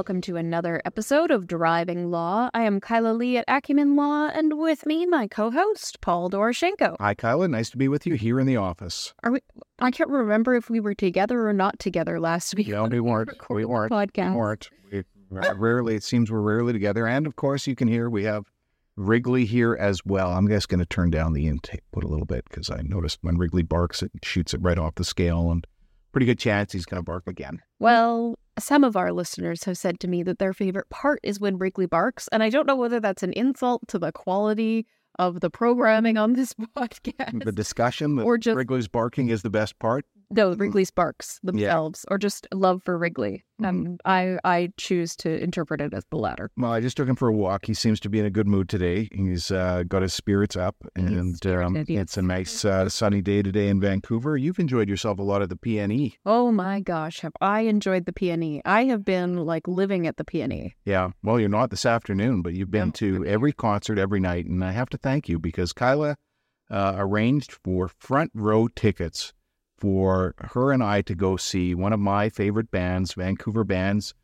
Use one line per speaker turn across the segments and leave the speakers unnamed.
Welcome to another episode of Driving Law. I am Kyla Lee at Acumen Law, and with me, my co host, Paul Doroshenko.
Hi, Kyla. Nice to be with you here in the office.
Are we? I can't remember if we were together or not together last week.
No, we weren't. We weren't.
podcast.
We weren't. We rarely, it seems we're rarely together. And of course, you can hear we have Wrigley here as well. I'm just going to turn down the intake a little bit because I noticed when Wrigley barks, it shoots it right off the scale. And pretty good chance he's going to bark again.
Well, some of our listeners have said to me that their favorite part is when Wrigley barks, and I don't know whether that's an insult to the quality of the programming mm-hmm. on this podcast.
The discussion that
Or just-
Wrigley's barking is the best part.
No, Wrigley sparks themselves, or just love for Wrigley. Um, I I choose to interpret it as the latter.
Well, I just took him for a walk. He seems to be in a good mood today. He's uh, got his spirits up, and um,
yes.
it's a nice uh, sunny day today in Vancouver. You've enjoyed yourself a lot at the. PNE.
Oh my gosh, have I enjoyed the PNE? I have been like living at the. PNE.
Yeah, well, you're not this afternoon, but you've been
No.
to every concert every night, and I have to thank you because Kyla uh, arranged for front row tickets for her and I to go see one of my favorite bands, Vancouver bands,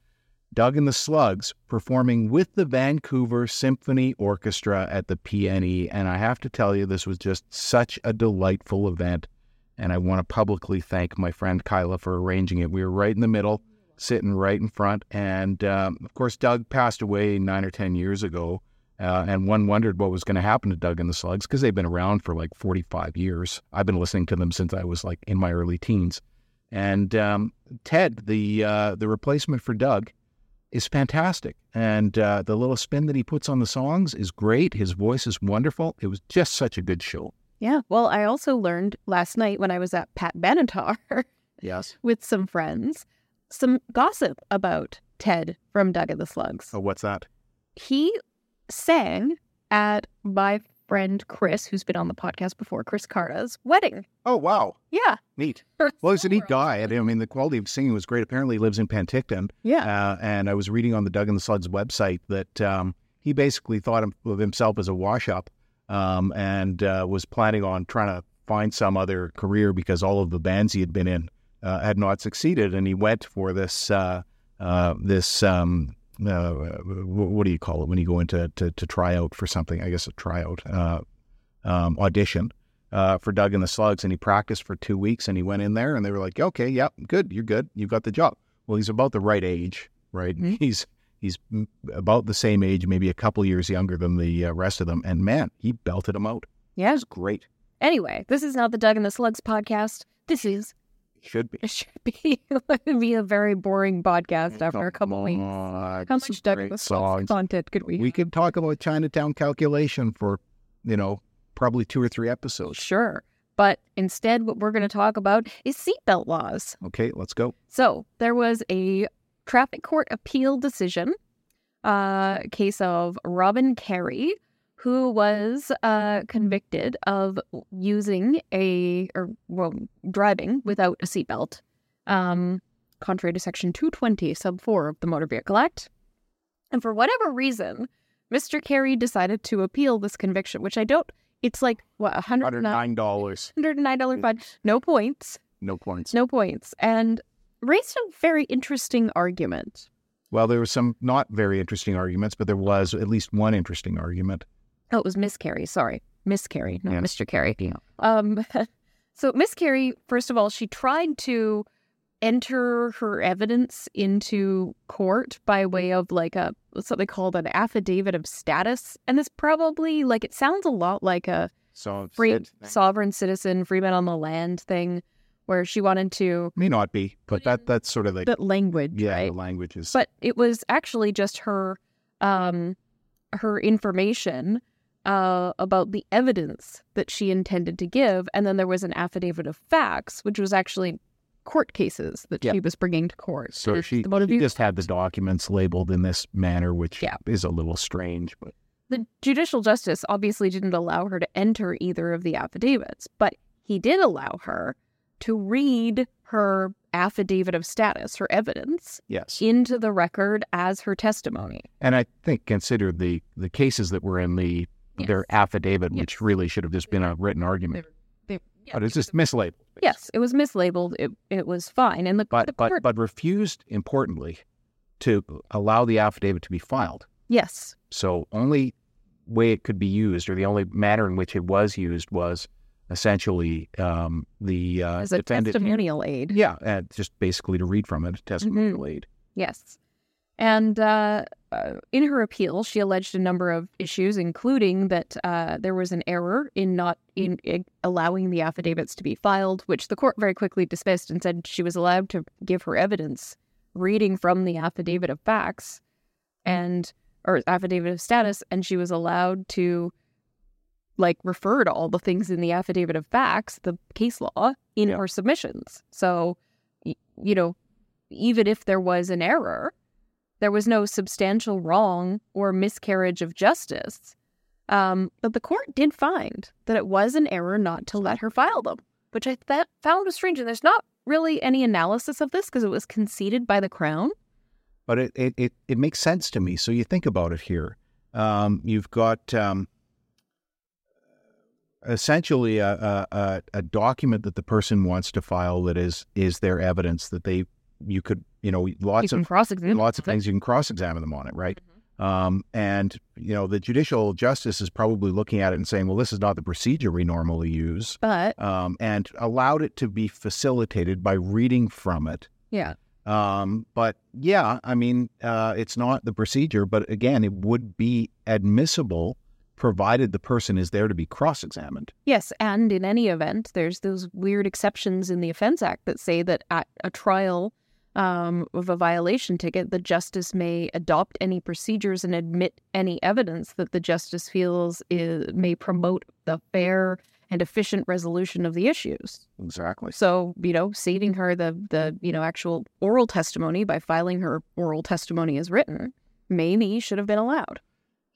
Doug and the Slugs, performing with the Vancouver Symphony Orchestra at the PNE. And I have to tell you, this was just such a delightful event. And I want to publicly thank my friend Kyla for arranging it. We were right in the middle, sitting right in front. And um, of course, Doug passed away nine or 10 years ago. Uh, and one wondered what was going to happen to Doug and the Slugs because they've been around for like 45 years. I've been listening to them since I was like in my early teens. And um, Ted, the uh, the replacement for Doug, is fantastic. And uh, the little spin that he puts on the songs is great. His voice is wonderful. It was just such a good show.
Yeah. Well, I also learned last night when I was at Pat Benatar
Yes.
with some friends some gossip about Ted from Doug and the Slugs.
Oh, what's that?
He sang at my friend Chris, who's been on the podcast before, Chris Carta's wedding.
Oh, wow.
Yeah.
Neat. Well, he's a neat guy. I mean, the quality of singing was great. Apparently, he lives in Penticton.
Yeah.
Uh, and I was reading on the Doug and the Slugs website that um, he basically thought of- of himself as a wash up um, and uh, was planning on trying to find some other career because all of the bands he had been in uh, had not succeeded. And he went for this, uh, uh, this um, uh, what do you call it when you go into to, to try out for something? I guess a tryout uh, um, audition. Uh, for Doug and the Slugs, and he practiced for two weeks, and he went in there, and they were like, "Okay, yep, good, you're good, you've got the job." Well, he's about the right age, right?
Mhm.
He's he's about the same age, maybe a couple years younger than the uh, rest of them, and man, he belted them out.
Yeah.
It's great.
Anyway, this is not the Doug and the Slugs podcast. This is
Should be.
it should be it would be a very boring podcast after a couple weeks. How much Doug and
great
the Slugs content could we?
We could talk about Chinatown calculation for, you know, probably two or three episodes.
Sure. But instead, what we're going to talk about is seatbelt laws.
Okay, let's go.
So there was a traffic court appeal decision, uh, case of Robin Carey, who was uh, convicted of using a or well driving without a seatbelt, um, contrary to Section 220, Sub 4 of the Motor Vehicle Act. And for whatever reason, Mr. Carey decided to appeal this conviction, which I don't. It's like what a hundred
Hundred nine dollars.
hundred nine dollar fine, no points.
No points.
No points. And raised a very interesting argument.
Well, there were some not very interesting arguments, but there was at least one interesting argument.
Oh, it was Miss Carey. Sorry. Miss Carey, not
Yeah.
Mr. Carey.
Yeah.
Um, so Miss Carey, first of all, she tried to enter her evidence into court by way of like a something called an affidavit of status. And this probably like it sounds a lot like a
So
free sovereign citizen, freeman on the land thing where she wanted to
may not be, but that that's sort of like
that language,
yeah,
right?
the language is
but it was actually just her um her information uh about the evidence that she intended to give and then there was an affidavit of facts which was actually court cases that
Yeah.
she was bringing to court
so she, she just had the documents labeled in this manner, which
Yeah.
is a little strange. But
the judicial justice obviously didn't allow her to enter either of the affidavits but he did allow her to read her affidavit of status, her evidence,
Yes.
into the record as her testimony.
And I think consider the the cases that were in the their affidavit,
Yes.
which really should have just been a written argument.
They- yeah,
but it's just mislabeled.
yes, it was mislabeled. It it was fine, and the, the
But but
court,
but refused importantly to allow the affidavit to be filed.
yes,
So only way it could be used, or the only manner in which it was used, was essentially um, the uh,
as a testimonial aid.
Yeah, uh, just basically to read from it, a testimonial
Mm-hmm.
aid.
Yes. And uh, uh, in her appeal, she alleged a number of issues, including that uh, there was an error in not in, in allowing the affidavits to be filed, which the court very quickly dismissed and said she was allowed to give her evidence reading from the affidavit of facts and or affidavit of status, and she was allowed to like refer to all the things in the affidavit of facts, the case law, in
Yeah.
her submissions. So, y- you know, even if there was an error, there was no substantial wrong or miscarriage of justice. Um, but the court did find that it was an error not to let her file them, which I th- found was strange. And there's not really any analysis of this because it was conceded by the Crown.
But it, it, it, it makes sense to me. So you think about it here. Um, you've got um, essentially a, a, a, document that the person wants to file that is is their evidence that they you could you know lots
you
of lots of things you can cross examine them on it, right?
Mm-hmm.
Um, and you know the judicial justice is probably looking at it and saying, well, this is not the procedure we normally use,
But
um, and allowed it to be facilitated by reading from it.
yeah,
Um, but yeah, I mean, uh, it's not the procedure, but again, it would be admissible provided the person is there to be cross examined.
Yes, and in any event, there's those weird exceptions in the Offense Act that say that at a trial um, of a violation ticket, the justice may adopt any procedures and admit any evidence that the justice feels is, may promote the fair and efficient resolution of the issues.
Exactly.
So, you know, saving her the the you know actual oral testimony by filing her oral testimony as written, maybe should have been allowed.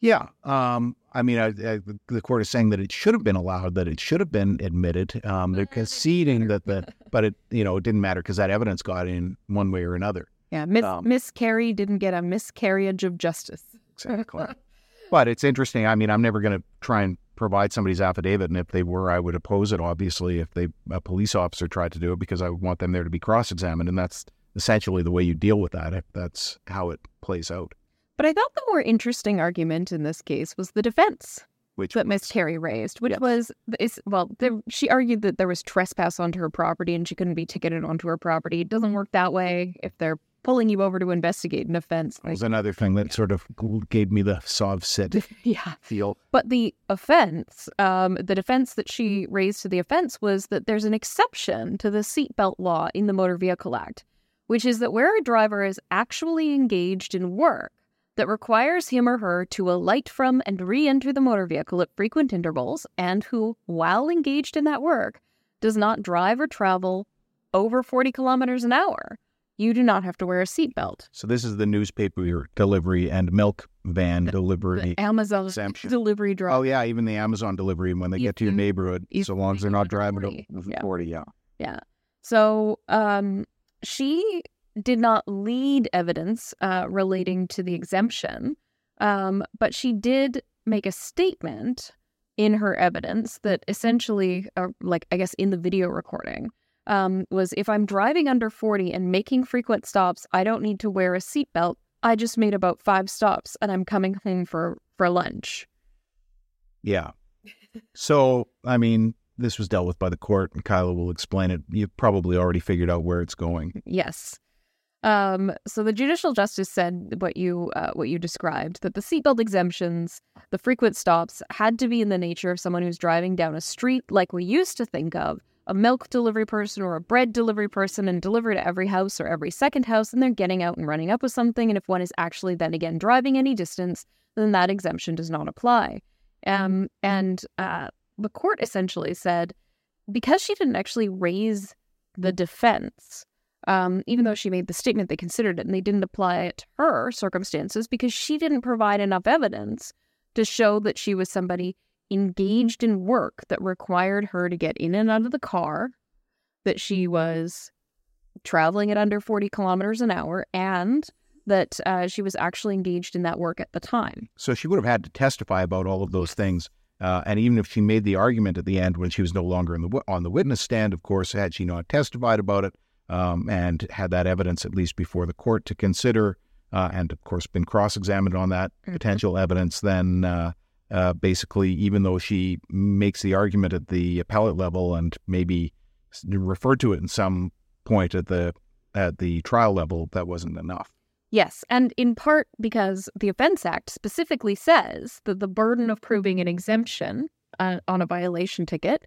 Yeah. Um, I mean, I, I, the court is saying that it should have been allowed, that it should have been admitted. Um, they're conceding that the, but it, you know, it didn't matter because that evidence got in one way or another.
Yeah, Miss
Um,
Miss Carey didn't get a miscarriage of justice.
Exactly. but it's interesting. I mean, I'm never going to try and provide somebody's affidavit, and if they were, I would oppose it. Obviously, if they a police officer tried to do it, because I would want them there to be cross-examined, and that's essentially the way you deal with that. If that's how it plays out.
But I thought the more interesting argument in this case was the defense
Which
that Miss Carey raised, which
Yes.
was is well, there, she argued that there was trespass onto her property and she couldn't be ticketed onto her property. It doesn't work that way if they're pulling you over to investigate an offense. Like,
was another thing that sort of gave me the sov sit
yeah,
feel.
But the offense, um, the defense that she raised to the offense was that there's an exception to the seatbelt law in the Motor Vehicle Act, which is that where a driver is actually engaged in work that requires him or her to alight from and re enter the motor vehicle at frequent intervals, and who, while engaged in that work, does not drive or travel over 40 kilometers an hour, you do not have to wear a seatbelt.
So this is the newspaper delivery and milk van delivery.
The Amazon
exemption.
delivery driver.
Oh yeah, even the Amazon delivery when they get to your neighborhood, so long as they're not driving
under
to
40, yeah.
forty. Yeah.
Yeah. So um, she did not lead evidence uh, relating to the exemption, um, but she did make a statement in her evidence that essentially, uh, like I guess in the video recording, um, was if I'm driving under 40 and making frequent stops, I don't need to wear a seatbelt. I just made about five stops and I'm coming home for, for lunch.
Yeah. So, I mean, this was dealt with by the court, and Kyla will explain it. You've probably already figured out where it's going.
Yes. Um, so the judicial justice said what you uh, what you described that the seatbelt exemptions, the frequent stops, had to be in the nature of someone who's driving down a street like we used to think of a milk delivery person or a bread delivery person and deliver to every house or every second house, and they're getting out and running up with something. And if one is actually then again driving any distance, then that exemption does not apply. Um, and uh, the court essentially said because she didn't actually raise the defense um, even though she made the statement, they considered it and they didn't apply it to her circumstances because she didn't provide enough evidence to show that she was somebody engaged in work that required her to get in and out of the car that she was traveling at under 40 kilometers an hour and that uh, she was actually engaged in that work at the time.
So she would have had to testify about all of those things. Uh, and even if she made the argument at the end when she was no longer in the on the witness stand, of course, had she not testified about it um, and had that evidence at least before the court to consider, uh, and of course been cross-examined on that
Mhm.
potential evidence, then uh, uh, basically, even though she makes the argument at the appellate level and maybe referred to it in some point at the at the trial level, that wasn't enough.
Yes, and in part because the Offense Act specifically says that the burden of proving an exemption uh, on a violation ticket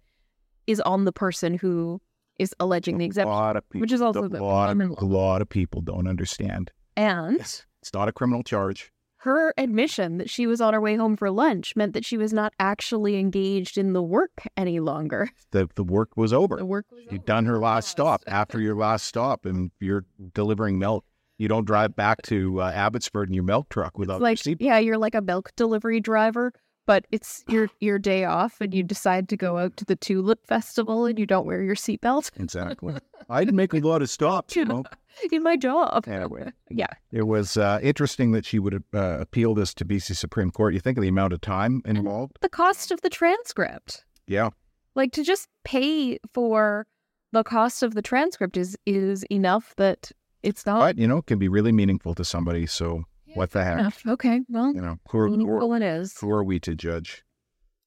is on the person who is alleging the
A
exemption.
lot of people,
which is also
a lot, of, a lot of people don't understand.
And
It's not a criminal charge.
her admission that she was on her way home for lunch meant that she was not actually engaged in the work any longer.
The the work was over.
The work was
You'd
over.
done her last
Yes.
stop. After your last stop, and you're delivering milk. You don't drive back to uh, Abbotsford in your milk truck without
It's like
your seat.
yeah, you're like a milk delivery driver, but it's your your day off, and you decide to go out to the Tulip Festival, and you don't wear your seatbelt.
Exactly. I didn't make a lot of stops. You know.
in my job.
Anyway,
Yeah,
it was uh, interesting that she would uh, appeal this to BC Supreme Court. You think of the amount of time involved?
the cost of the transcript,
Yeah.
like to just pay for the cost of the transcript is is enough that it's not
But you know, it can be really meaningful to somebody. So what the heck?
enough. Okay, well,
You know, who are, who, are,
it is.
who are we to judge?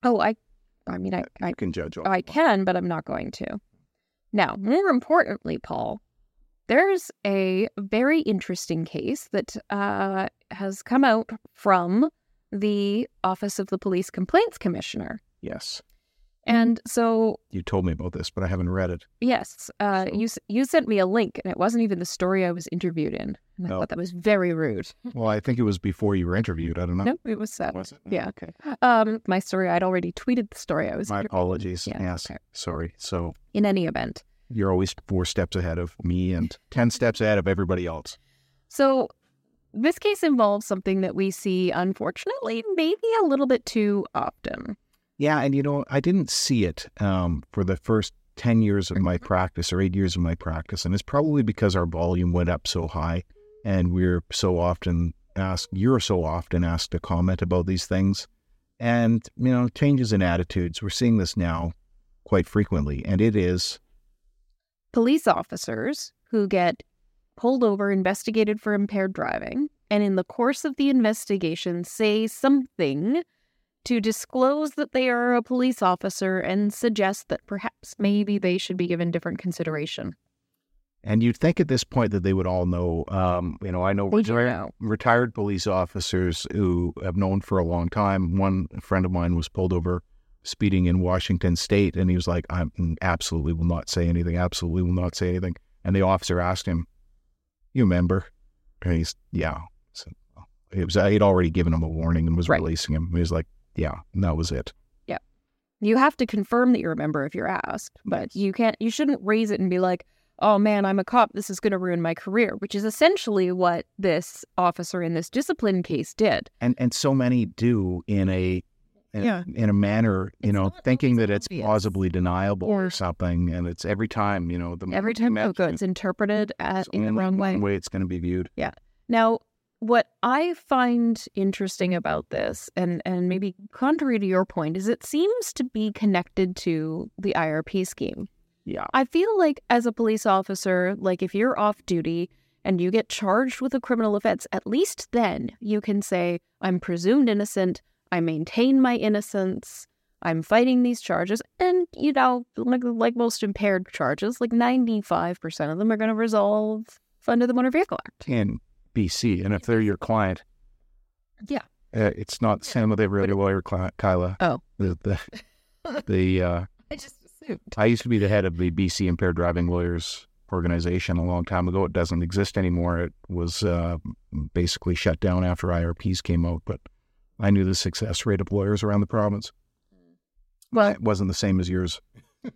Oh, I, I mean, I, I
can judge. all
I can, but I'm not going to. Now, more importantly, Paul, there's a very interesting case that uh, has come out from the Office of the Police Complaints Commissioner.
Yes.
And so,
You told me about this, but I haven't read it.
yes, uh,
So-
you you sent me a link, and it wasn't even the story I was interviewed in. And I
No.
thought that was very rude.
Well, I think it was before you were interviewed. I don't know.
No, it was uh,
Was it?
yeah.
Okay.
um my story. I'd already tweeted the story I was.
My apologies.
Yeah,
yes.
okay.
Sorry. So
In any event,
you're always four steps ahead of me and 10 steps ahead of everybody else.
So, this case involves something that we see, unfortunately, maybe a little bit too often.
Yeah. And, you know, I didn't see it um, for the first 10 years of
Mm-hmm.
my practice or eight years of my practice. And it's probably because our volume went up so high and we're so often asked, you're so often asked to comment about these things. And, you know, changes in attitudes. We're seeing this now quite frequently. And it is
Police officers who get pulled over, investigated for impaired driving, and in the course of the investigation say something to disclose that they are a police officer and suggest that perhaps maybe they should be given different consideration.
And you'd think at this point that they would all know. Um, you know, I know retired,
know.
retired police officers who have known for a long time. One friend of mine was pulled over speeding in Washington State, and he was like, "I absolutely will not say anything. Absolutely will not say anything." And the officer asked him, "You remember?" And he's, "Yeah." So it was he'd already given him a warning and was
Right.
releasing him. He was like, "Yeah," and that was it.
Yeah, you have to confirm that you remember if you're asked, but you can't you shouldn't raise it and be like, "Oh man, I'm a cop. This is going to ruin my career," which is essentially what this officer in this discipline case did.
and and so many do in a in,
Yeah.
in a manner you
It's
know thinking
always
that it's
obvious.
plausibly deniable or
Or-
something and it's every time you know the
Every time oh, good, it's interpreted
it,
at,
it's
in the wrong way.
way it's going to be viewed Yeah.
Now, what I find interesting about this, and, and maybe contrary to your point, is it seems to be connected to the IRP scheme.
Yeah
I feel like as a police officer, like if you're off duty and you get charged with a criminal offense, at least then you can say, I'm presumed innocent, I maintain my innocence, I'm fighting these charges, and you know, like like most impaired charges, like 95% of them are going to resolve under the Motor Vehicle Act.
in bc and if they're your client
Yeah.
uh, it's not the same with every other lawyer Cli- kyla
Oh.
the the, the uh,
I just assumed.
i used to be the head of the bc impaired driving lawyers organization a long time ago it doesn't exist anymore it was uh, basically shut down after irps came out but i knew the success rate of lawyers around the province
Well,
it wasn't the same as yours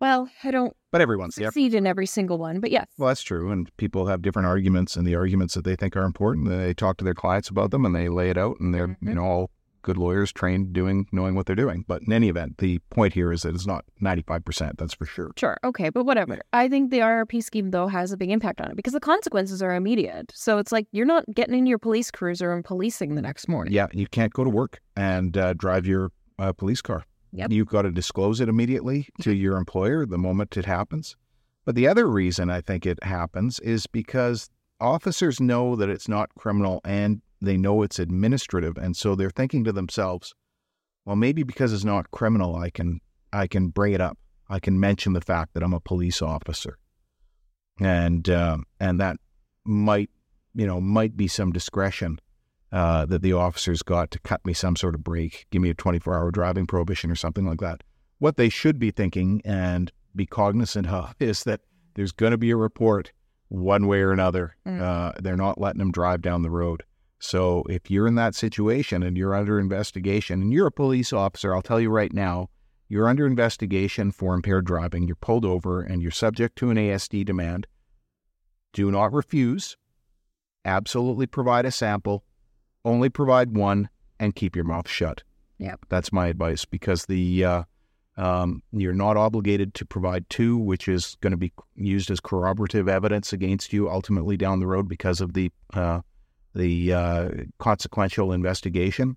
well, I don't
but everyone's yeah
succeed in every single one, but yes.
well that's true and people have different arguments and the arguments that they think are important they talk to their clients about them and they lay it out and they're you
Mhm.
know all good lawyers trained doing knowing what they're doing. But in any event, the point here is that it's not ninety five percent. That's for sure.
Sure. Okay. But whatever. I think the IRP scheme, though, has a big impact on it because the consequences are immediate. So it's like you're not getting in your police cruiser and policing the next morning.
Yeah, you can't go to work and uh, drive your uh, police car.
Yep.
You've got to disclose it immediately to your employer the moment it happens. But the other reason I think it happens is because officers know that it's not criminal and they know it's administrative and so they're thinking to themselves well maybe because it's not criminal i can i can bring it up i can mention the fact that i'm a police officer and uh, and that might you know might be some discretion uh, that the officers got to cut me some sort of break give me a 24 hour driving prohibition or something like that what they should be thinking and be cognizant of is that there's going to be a report one way or another.
Mm.
Uh, they're not letting them drive down the road. So if you're in that situation and you're under investigation and you're a police officer, I'll tell you right now, you're under investigation for impaired driving. You're pulled over and you're subject to an ASD demand. Do not refuse. Absolutely provide a sample. Only provide one and keep your mouth shut.
Yep.
That's my advice because the uh, um, you're not obligated to provide two, which is going to be used as corroborative evidence against you ultimately down the road because of the uh, the uh, consequential investigation.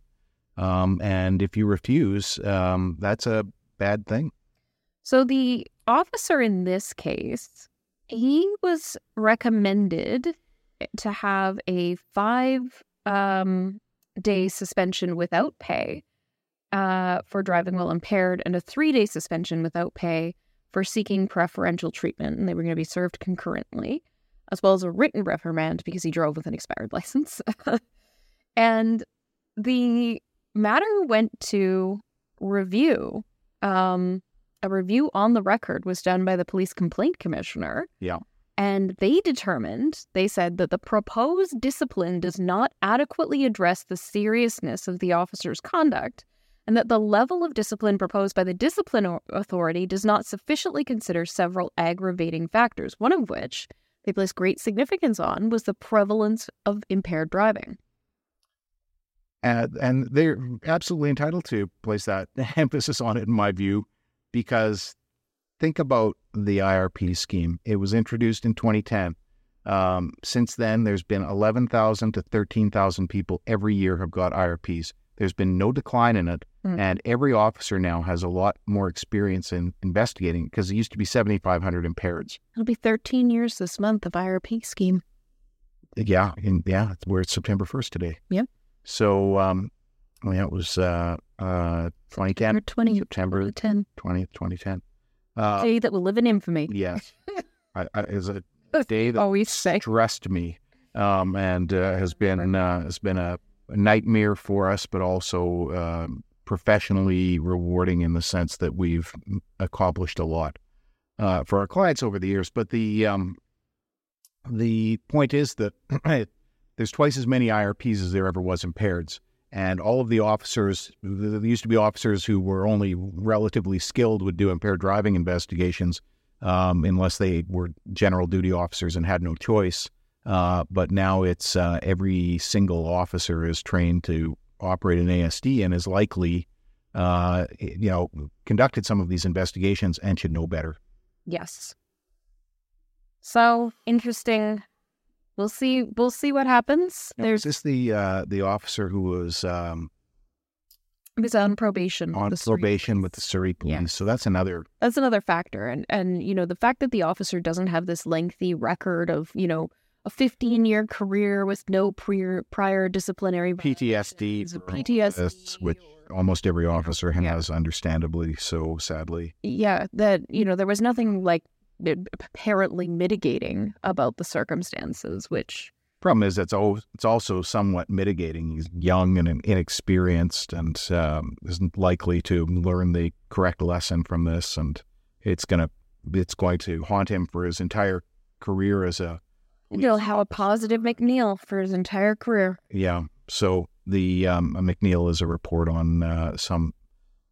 Um, and if you refuse, um, that's a bad thing.
So the officer in this case, he was recommended to have a five um, day suspension without pay uh, for driving while impaired and a three day suspension without pay for seeking preferential treatment. And they were going to be served concurrently, as well as a written reprimand because he drove with an expired license. and the matter went to review. Um, a review on the record was done by the police complaint commissioner.
Yeah.
And they determined, they said that the proposed discipline does not adequately address the seriousness of the officer's conduct and that the level of discipline proposed by the discipline authority does not sufficiently consider several aggravating factors, one of which they placed great significance on was the prevalence of impaired driving.
And, they're absolutely entitled to place that emphasis on it, in my view, because think about the IRP scheme. It was introduced in 2010. Um, since then, there's been 11,000 to 13,000 people every year have got IRPs. There's been no decline in it. Mm. And every officer now has a lot more experience in investigating because it used to be 7,500 impaireds.
It'll be 13 years this month of IRP scheme.
Yeah. And yeah, we're at September 1st today.
Yep.
So, um, yeah, it was uh, uh, 2010.
20,
September
2010.
20th, 2010. Uh,
day that will live in infamy.
Yes. I, I, was a day that
always say.
stressed me um, and uh, has been uh, has been a, a, nightmare for us, but also um, professionally rewarding in the sense that we've accomplished a lot uh, for our clients over the years. But the um, the point is that there's twice as many IRPs as there ever was impaireds. And all of the officers, there used to be officers who were only relatively skilled would do impaired driving investigations um, unless they were general duty officers and had no choice. Uh, but now it's uh, every single officer is trained to operate an ASD and is likely, uh, you know, conducted some of these investigations and should know better.
Yes. So interesting. We'll see. We'll see what happens.
Now, There's is this the uh, the officer who was um,
was on probation
on probation with the Surrey police. Yeah. So that's another
that's another factor, and and you know the fact that the officer doesn't have this lengthy record of you know a 15 year career with no prior prior disciplinary
PTSD,
PTSD,
which almost every officer has, yeah. understandably. So sadly,
yeah, that you know there was nothing like apparently mitigating about the circumstances, which
problem is it's always, it's also somewhat mitigating. He's young and inexperienced, and um, isn't likely to learn the correct lesson from this, and it's gonna it's going to haunt him for his entire career as a
He'll have a positive McNeil for his entire career.
Yeah. So the um, McNeil is a report on uh, some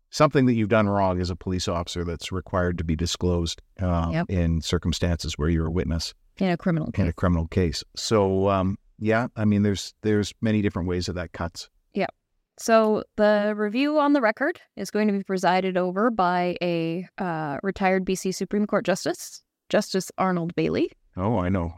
something that you've done wrong as a police officer that's required to be disclosed uh, yep. in circumstances where you're a witness
in a criminal case.
in a criminal case. So um, yeah, I mean, there's there's many different ways that that cuts.
Yeah. So the review on the record is going to be presided over by a uh, retired BC Supreme Court Justice, Justice Arnold Bailey.
Oh, I know.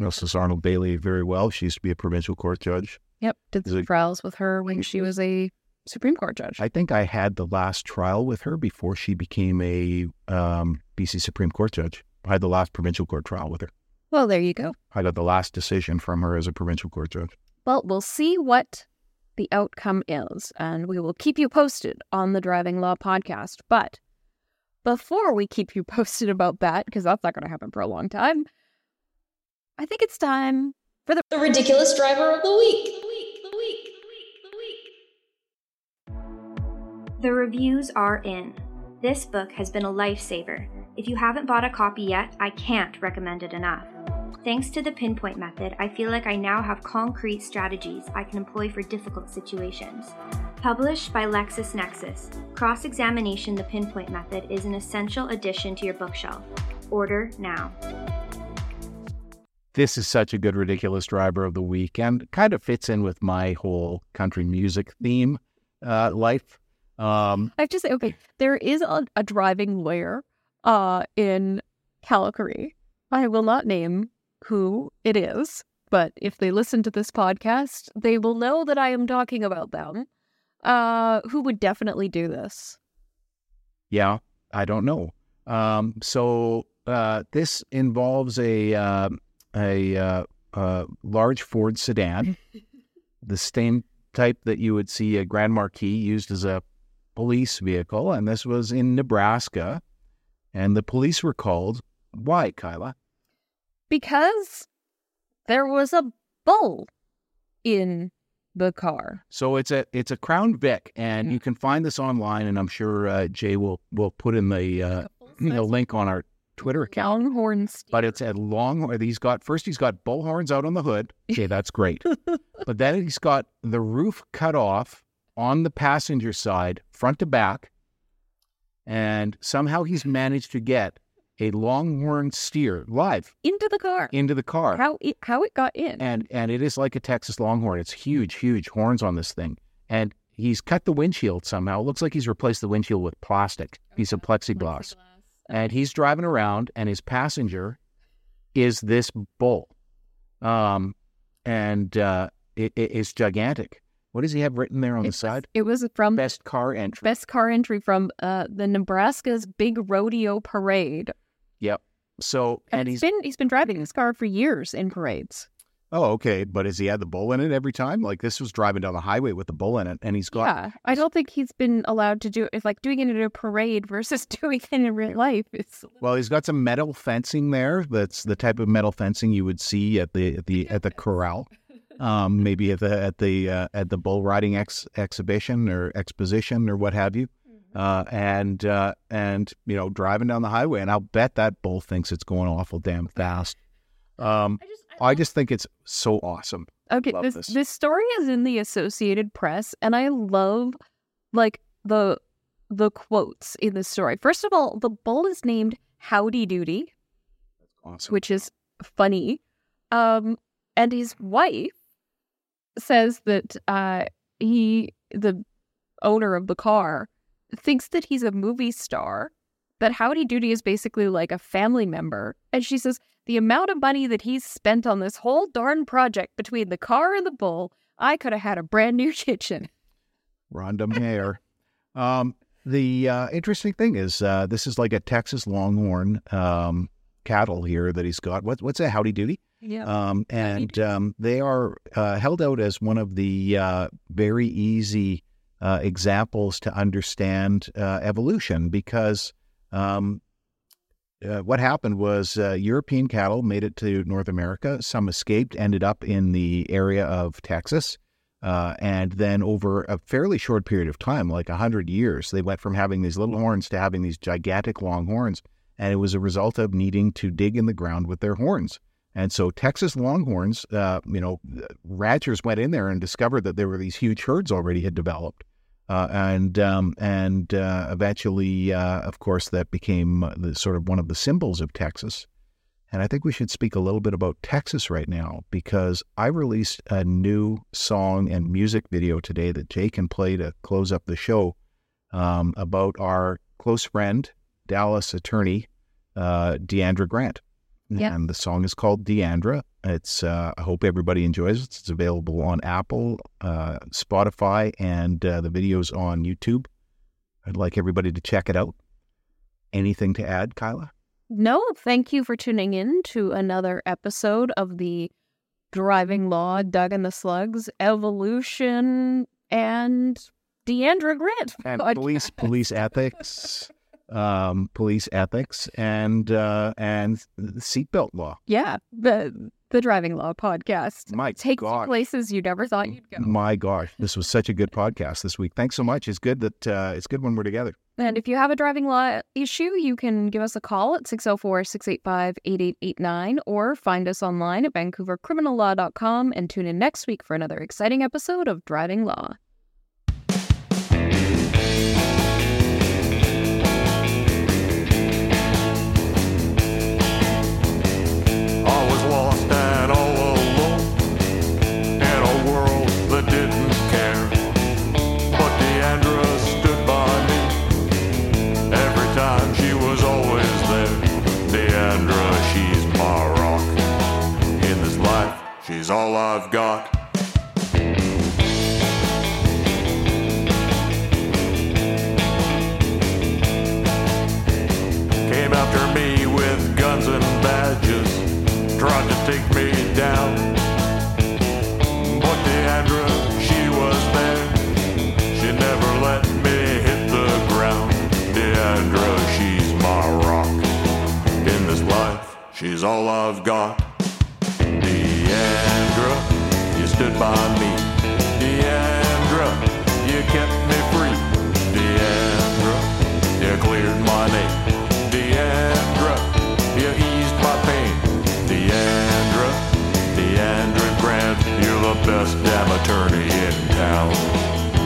Justice Arnold Bailey very well. She used to be a provincial court judge.
Yep, did some trials with her when she was a Supreme Court judge.
I think I had the last trial with her before she became a um, BC Supreme Court judge. I had the last provincial court trial with her.
well, there you go.
I got the last decision from her as a provincial court judge.
Well, we'll see what the outcome is, and we will keep you posted on the Driving Law podcast. But before we keep you posted about that, because that's not going to happen for a long time, I think it's time for the
The ridiculous driver of the week. The week, the week, the week, the week.
The reviews are in. This book has been a lifesaver. If you haven't bought a copy yet, I can't recommend it enough. Thanks to the pinpoint method, I feel like I now have concrete strategies I can employ for difficult situations. Published by LexisNexis, Cross Examination the Pinpoint Method is an essential addition to your bookshelf. Order now.
This is such a good ridiculous driver of the week and kind of fits in with my whole country music theme uh, life. Um,
I have to say, okay, there is a, a driving lawyer uh, in Calgary. I will not name who it is, but if they listen to this podcast, they will know that I am talking about them. Uh, who would definitely do this?
Yeah, I don't know. Um, so uh, this involves a uh, a uh, uh, large Ford sedan, the same type that you would see a Grand Marquis used as a police vehicle, and this was in Nebraska, and the police were called. Why, Kyla?
Because there was a bull in the car.
So it's a it's a Crown Vic, and you can find this online, and I'm sure uh, Jay will will put in the uh, the link on our Twitter account.
Longhorn steer.
But it's a long. Uh, he's got first. He's got bull horns out on the hood. Okay, that's great. but then he's got the roof cut off on the passenger side, front to back, and somehow he's managed to get a longhorn steer live
into the car.
into the car.
How it, how it got in?
and and it is like a Texas Longhorn. It's huge, huge horns on this thing, and he's cut the windshield somehow. It looks like he's replaced the windshield with plastic, piece of plexiglass, and he's driving around, and his passenger is this bull, um, and uh, it, it- it's gigantic. What does he have written there on
It
the
was-
side?
It was from
Best car entry.
best car entry from uh, the Nebraska's big rodeo parade.
Yep. So
And
and
he's
he's
been he's been driving this car for years in parades.
Oh okay, but has he had the bull in it every time? Like this was driving down the highway with the bull in it, and he's got
yeah, I don't think he's been allowed to do it. Like doing it in a parade versus doing it in real life, it's
Well, he's got some metal fencing there. That's the type of metal fencing you would see at the at the at the corral, um, maybe at the at the uh, at the bull riding ex- exhibition or exposition or what have you. Uh, and uh, and you know driving down the highway, and I'll bet that bull thinks it's going awful damn fast. Um, I just think it's so awesome.
okay. This,
this.
this story is in the Associated Press, and I love like the the quotes in the story. First of all, the bull is named Howdy Doody,
Awesome.
which is funny. Um, and his wife says that uh, he, the owner of the car, thinks that he's a movie star, that Howdy Doody is basically like a family member. And she says, the amount of money that he's spent on this whole darn project between the car and the bull, I could have had a brand new kitchen.
Rhonda Mayer. um, the uh, interesting thing is, uh, this is like a Texas Longhorn um, cattle here that he's got. What, what's that? Howdy Doody?
Yeah.
Um, and um, they are uh, held out as one of the uh, very easy uh, examples to understand uh, evolution because um, uh, what happened was uh, European cattle made it to North America. Some escaped, ended up in the area of Texas. Uh, and then over a fairly short period of time, like 100 years, they went from having these little horns to having these gigantic long horns. And it was a result of needing to dig in the ground with their horns. And so Texas Longhorns, uh, you know, ranchers went in there and discovered that there were these huge herds already had developed. Uh, and um, and uh, eventually, uh, of course, that became the, sort of one of the symbols of Texas. And I think we should speak a little bit about Texas right now because I released a new song and music video today that Jay can play to close up the show um, about our close friend, Dallas attorney, uh, Deandra Grant.
Yeah.
And the song is called Deandra. It's uh, I hope everybody enjoys it. It's available on Apple, uh, Spotify, and uh, the videos on YouTube. I'd like everybody to check it out. Anything to add, Kyla?
No, thank you for tuning in to another episode of the Driving Law, Doug and the Slugs, Evolution, and Deandra Grant.
And
podcast.
police police ethics, um, police ethics, and uh, and seatbelt law.
Yeah, the the Driving Law podcast.
My
Take you
gosh.
places you never thought you'd go.
My gosh, this was such a good podcast this week. Thanks so much. It's good that uh, it's good when we're together.
And if you have a driving law issue, you can give us a call at 604 685 8889 or find us online at vancouvercriminallaw.com and tune in next week for another exciting episode of Driving Law.
She's all I've got. Came after me with guns and badges, tried to take me down. But Deandra, she was there. She never let me hit the ground. Deandra, she's my rock. In this life, she's all I've got. Stood by me. Deandra, you kept me free. Deandra, you cleared my name. Deandra, you eased my pain. Deandra, Deandra Grant, you're the best damn attorney in town.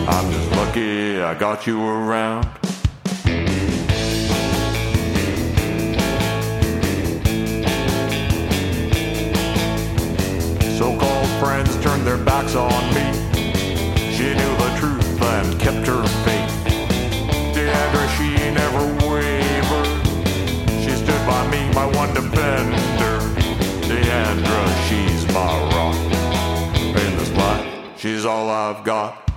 I'm just lucky I got you around. Friends turned their backs on me. She knew the truth and kept her faith. Deandra, she never wavered. She stood by me, my one defender. Deandra, she's my rock. In this life, she's all I've got.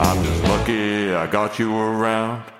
I'm just lucky I got you around.